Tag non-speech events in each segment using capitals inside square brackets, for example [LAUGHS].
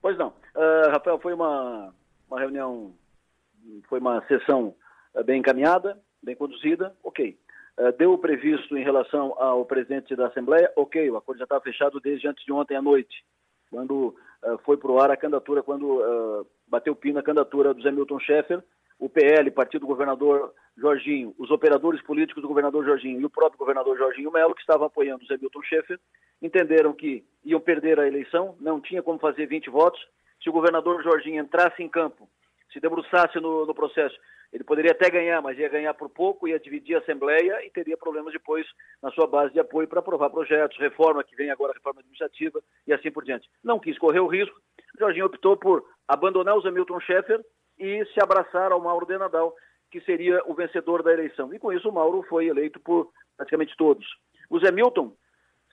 Pois não. Uh, Rafael, foi uma, uma reunião, foi uma sessão uh, bem encaminhada, bem conduzida, ok. Uh, deu o previsto em relação ao presidente da Assembleia, ok, o acordo já estava fechado desde antes de ontem à noite, quando foi para o ar a candidatura, quando bateu o pino a candidatura do Zé Milton Schaeffer, o PL, Partido do Governador Jorginho, os operadores políticos do governador Jorginho e o próprio governador Jorginho Melo, que estavam apoiando o Zé Milton Schaeffer, entenderam que iam perder a eleição, não tinha como fazer 20 votos. Se o governador Jorginho entrasse em campo, se debruçasse no, no processo, ele poderia até ganhar, mas ia ganhar por pouco, ia dividir a Assembleia e teria problemas depois na sua base de apoio para aprovar projetos, reforma, que vem agora, reforma administrativa e assim por diante. Não quis correr o risco, Jorginho optou por abandonar o Zé Milton Schaeffer e se abraçar ao Mauro de Nadal, que seria o vencedor da eleição. E com isso o Mauro foi eleito por praticamente todos. O Zé Milton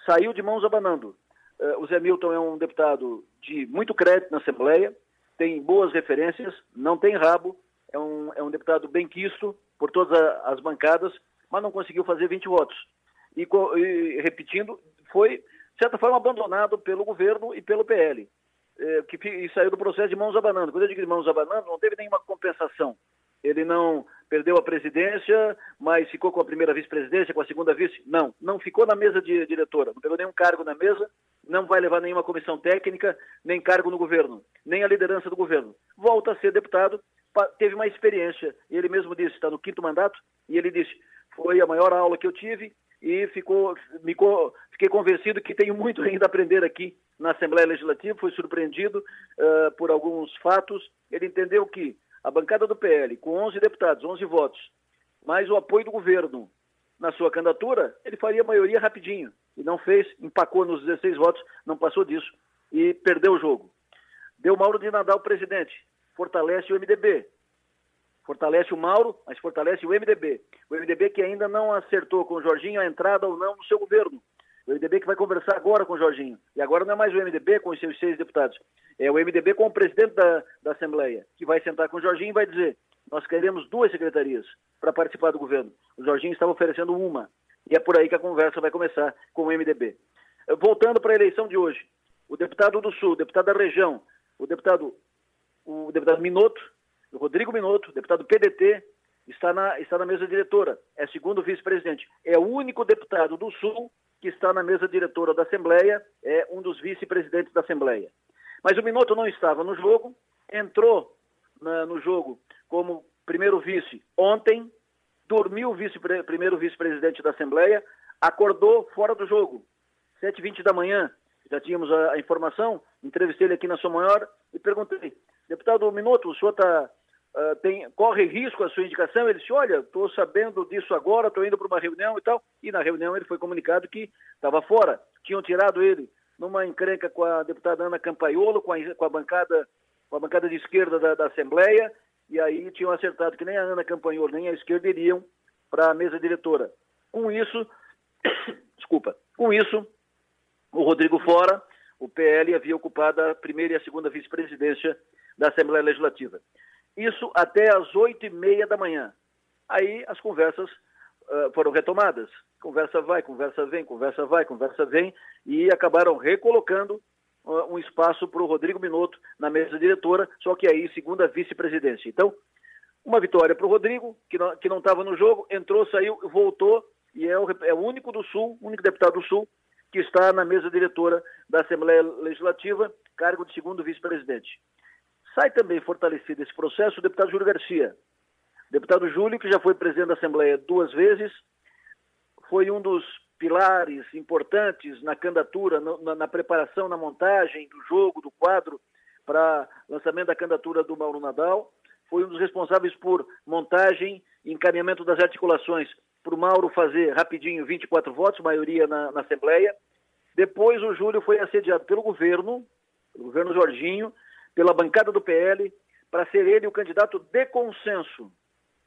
saiu de mãos abanando. Uh, o Zé Milton é um deputado de muito crédito na Assembleia, tem boas referências, não tem rabo, é um, é um deputado bem quisto por todas as bancadas, mas não conseguiu fazer 20 votos. E, e repetindo, foi, de certa forma, abandonado pelo governo e pelo PL é, que e saiu do processo de mãos abanando. Quando eu digo de mãos abanando, não teve nenhuma compensação. Ele não perdeu a presidência, mas ficou com a primeira vice-presidência, com a segunda vice? Não, não ficou na mesa de diretora, não pegou nenhum cargo na mesa, não vai levar nenhuma comissão técnica, nem cargo no governo, nem a liderança do governo. Volta a ser deputado, teve uma experiência, ele mesmo disse, está no quinto mandato, e ele disse, foi a maior aula que eu tive, e ficou, fiquei convencido que tenho muito [LAUGHS] ainda a aprender aqui na Assembleia Legislativa, foi surpreendido uh, por alguns fatos. Ele entendeu que a bancada do PL, com 11 deputados, 11 votos, mais o apoio do governo na sua candidatura, ele faria maioria rapidinho. E não fez, empacou nos 16 votos, não passou disso e perdeu o jogo. Deu Mauro de Nadal presidente, fortalece o MDB. Fortalece o Mauro, mas fortalece o MDB. O MDB que ainda não acertou com o Jorginho a entrada ou não no seu governo. O MDB que vai conversar agora com o Jorginho. E agora não é mais o MDB com os seus seis deputados. É o MDB com o presidente da, da Assembleia, que vai sentar com o Jorginho e vai dizer: nós queremos duas secretarias para participar do governo. O Jorginho estava oferecendo uma. E é por aí que a conversa vai começar com o MDB. Voltando para a eleição de hoje, o deputado do Sul, o deputado da região, o deputado, o deputado Minotto, o Rodrigo Minotto, deputado PDT, está na, está na mesa diretora. É segundo vice-presidente. É o único deputado do Sul que está na mesa diretora da Assembleia, é um dos vice-presidentes da Assembleia. Mas o Minotto não estava no jogo, entrou na, no jogo como primeiro vice ontem, dormiu vice, primeiro vice-presidente da Assembleia, acordou fora do jogo, 7h20 da manhã, já tínhamos a, a informação, entrevistei ele aqui na sua maior e perguntei, deputado Minotto, o senhor está uh, tem, corre risco a sua indicação? Ele disse, olha, estou sabendo disso agora, estou indo para uma reunião e tal. E na reunião ele foi comunicado que estava fora. Tinham tirado ele numa encrenca com a deputada Ana Campaiolo, com a, com a bancada com a bancada de esquerda da, da, Assembleia, e aí tinham acertado que nem a Ana Campaiolo nem a esquerda iriam para a mesa diretora. Com isso, [COUGHS] desculpa, com isso, o Rodrigo fora, o PL havia ocupado a primeira e a segunda vice-presidência da Assembleia Legislativa. Isso até às oito e meia da manhã. Aí as conversas uh, foram retomadas. Conversa vai, conversa vem, conversa vai, conversa vem, e acabaram recolocando uh, um espaço para o Rodrigo Minotto na mesa diretora, só que aí segunda vice-presidência. Então, uma vitória para o Rodrigo, que não estava no jogo, entrou, saiu, voltou, e é o, é o único do Sul, o único deputado do Sul, que está na mesa diretora da Assembleia Legislativa, cargo de segundo vice-presidente. Sai também fortalecido esse processo o deputado Júlio Garcia. Deputado Júlio, que já foi presidente da Assembleia duas vezes, foi um dos pilares importantes na candidatura, na, na preparação, na montagem do jogo, do quadro para lançamento da candidatura do Mauro Nadal. Foi um dos responsáveis por montagem e encaminhamento das articulações para o Mauro fazer rapidinho 24 votos, maioria na, na Assembleia. Depois o Júlio foi assediado pelo governo, pelo governo Jorginho, pela bancada do PL para ser ele o candidato de consenso.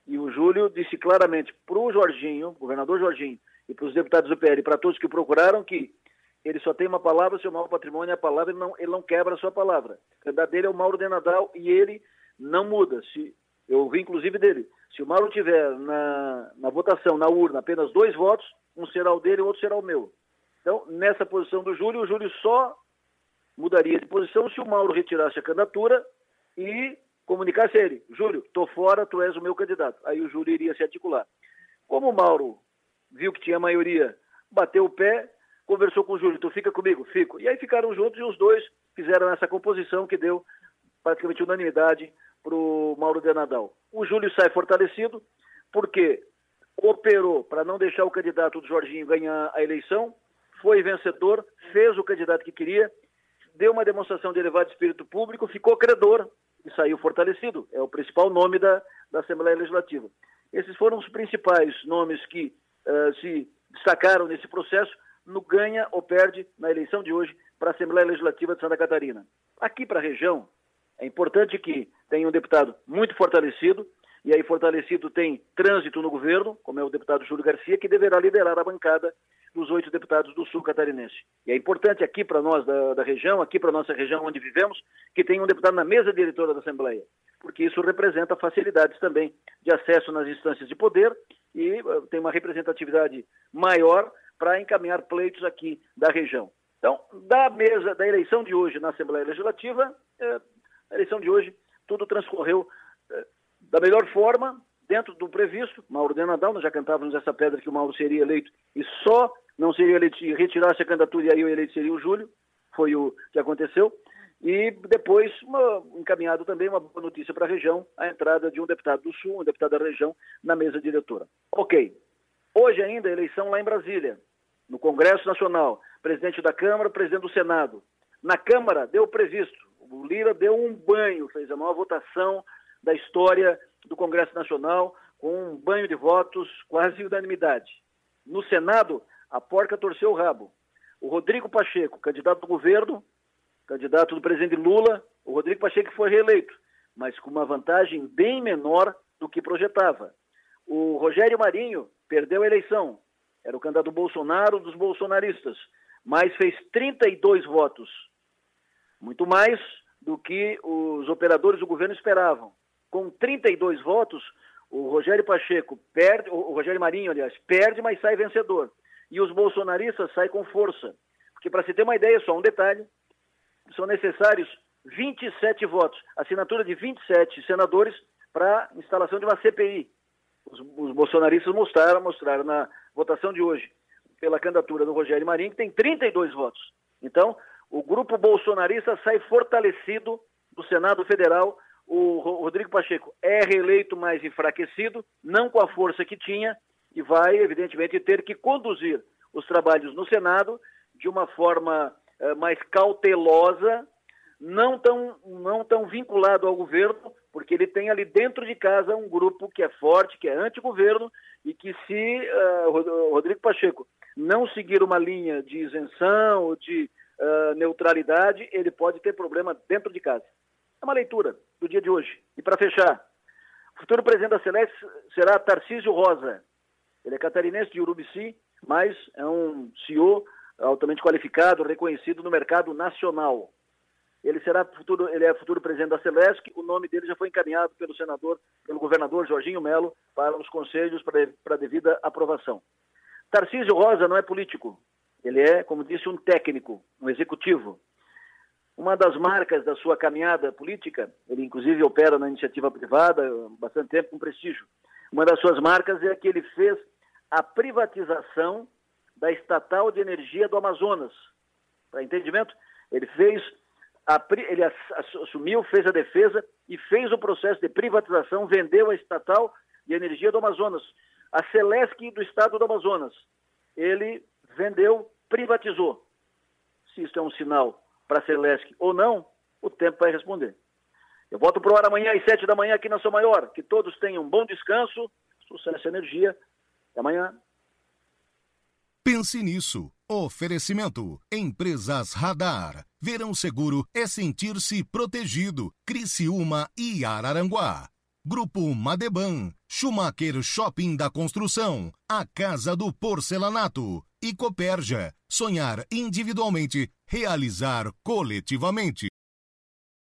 E o Júlio disse claramente para o Jorginho, governador Jorginho, e para os deputados do PL, para todos que procuraram, que ele só tem uma palavra, seu maior patrimônio é a palavra, ele não, ele não quebra a sua palavra. O candidato dele é o Mauro de Nadal e ele não muda. Se, eu ouvi inclusive dele, se o Mauro tiver na, na votação, na urna, apenas dois votos, um será o dele e o outro será o meu. Então, nessa posição do Júlio, o Júlio só mudaria de posição se o Mauro retirasse a candidatura e comunicasse a ele, Júlio, tô fora, tu és o meu candidato. Aí o Júlio iria se articular. Como o Mauro viu que tinha maioria, bateu o pé, conversou com o Júlio, tu fica comigo? Fico. E aí ficaram juntos e os dois fizeram essa composição que deu praticamente unanimidade para o Mauro de Nadal. O Júlio sai fortalecido porque operou para não deixar o candidato do Jorginho ganhar a eleição, foi vencedor, fez o candidato que queria, deu uma demonstração de elevado espírito público, ficou credor e saiu fortalecido. É o principal nome da, da Assembleia Legislativa. Esses foram os principais nomes que uh, se destacaram nesse processo no ganha ou perde na eleição de hoje para a Assembleia Legislativa de Santa Catarina. Aqui para a região, é importante que tenha um deputado muito fortalecido, e aí fortalecido tem trânsito no governo, como é o deputado Júlio Garcia, que deverá liderar a bancada dos oito deputados do Sul Catarinense. E é importante aqui para nós da, da, região, aqui para a nossa região onde vivemos, que tenha um deputado na mesa diretora da Assembleia, porque isso representa facilidades também de acesso nas instâncias de poder e uh, tem uma representatividade maior para encaminhar pleitos aqui da região. Então, da mesa da eleição de hoje na Assembleia Legislativa, eh, a eleição de hoje, tudo transcorreu eh, da melhor forma, dentro do previsto. Mauro de Nadal, nós já cantávamos essa pedra que o Mauro seria eleito e só não seria eleito se retirasse a candidatura e aí o eleito seria o Júlio, foi o que aconteceu. E depois, uma, encaminhado também uma boa notícia para a região, a entrada de um deputado do Sul, um deputado da região, na mesa diretora. Ok. Hoje ainda, eleição lá em Brasília, no Congresso Nacional, presidente da Câmara, presidente do Senado. Na Câmara, deu previsto, o Lira deu um banho, fez a maior votação da história do Congresso Nacional, com um banho de votos, quase unanimidade. No Senado, a porca torceu o rabo. O Rodrigo Pacheco, candidato do governo, candidato do presidente Lula, o Rodrigo Pacheco foi reeleito, mas com uma vantagem bem menor do que projetava. O Rogério Marinho perdeu a eleição, era o candidato Bolsonaro dos bolsonaristas, mas fez 32 votos, muito mais do que os operadores do governo esperavam. Com 32 votos, o Rogério Pacheco perde, o Rogério Marinho, aliás, perde, mas sai vencedor. E os bolsonaristas saem com força. Porque, para se ter uma ideia, só um detalhe: são necessários 27 votos, assinatura de 27 senadores para instalação de uma CPI. Os, os, bolsonaristas mostraram, mostraram na votação de hoje pela candidatura do Rogério Marinho que tem 32 votos. Então, o grupo bolsonarista sai fortalecido do Senado Federal. O Rodrigo Pacheco é reeleito mais enfraquecido, não com a força que tinha, e vai, evidentemente, ter que conduzir os trabalhos no Senado de uma forma eh, mais cautelosa, não tão, não tão vinculado ao governo, porque ele tem ali dentro de casa um grupo que é forte, que é anti-governo, e que se uh, Rodrigo Pacheco não seguir uma linha de isenção ou de uh, neutralidade, ele pode ter problema dentro de casa. É uma leitura do dia de hoje. E para fechar, o futuro presidente da Celeste será Tarcísio Rosa. Ele é catarinense de Urubici, mas é um CEO altamente qualificado, reconhecido no mercado nacional. Ele será futuro, ele é futuro presidente da Celeste. O nome dele já foi encaminhado pelo senador, pelo governador Jorginho Melo para os conselhos para, para devida aprovação. Tarcísio Rosa não é político, ele é, como disse, um técnico, um executivo. Uma das marcas da sua caminhada política, ele inclusive opera na iniciativa privada há bastante tempo com prestígio. Uma das suas marcas é que ele fez a privatização da estatal de energia do Amazonas. Para entendimento, ele fez a, ele assumiu, fez a defesa e fez o processo de privatização, vendeu a estatal de energia do Amazonas, a Celesc do estado do Amazonas. Ele vendeu privatizou. Se isso é um sinal para a Celesc ou não, o tempo vai responder. Eu volto para o ar amanhã às sete da manhã aqui na Sua Maior. Que todos tenham um bom descanso, sucesso e energia. Até amanhã. Pense nisso. Oferecimento. Empresas Radar. Verão seguro é sentir-se protegido. Criciúma e Araranguá. Grupo Madeban. Schumacher Shopping da Construção. A Casa do Porcelanato e Copérgia. Sonhar individualmente, realizar coletivamente.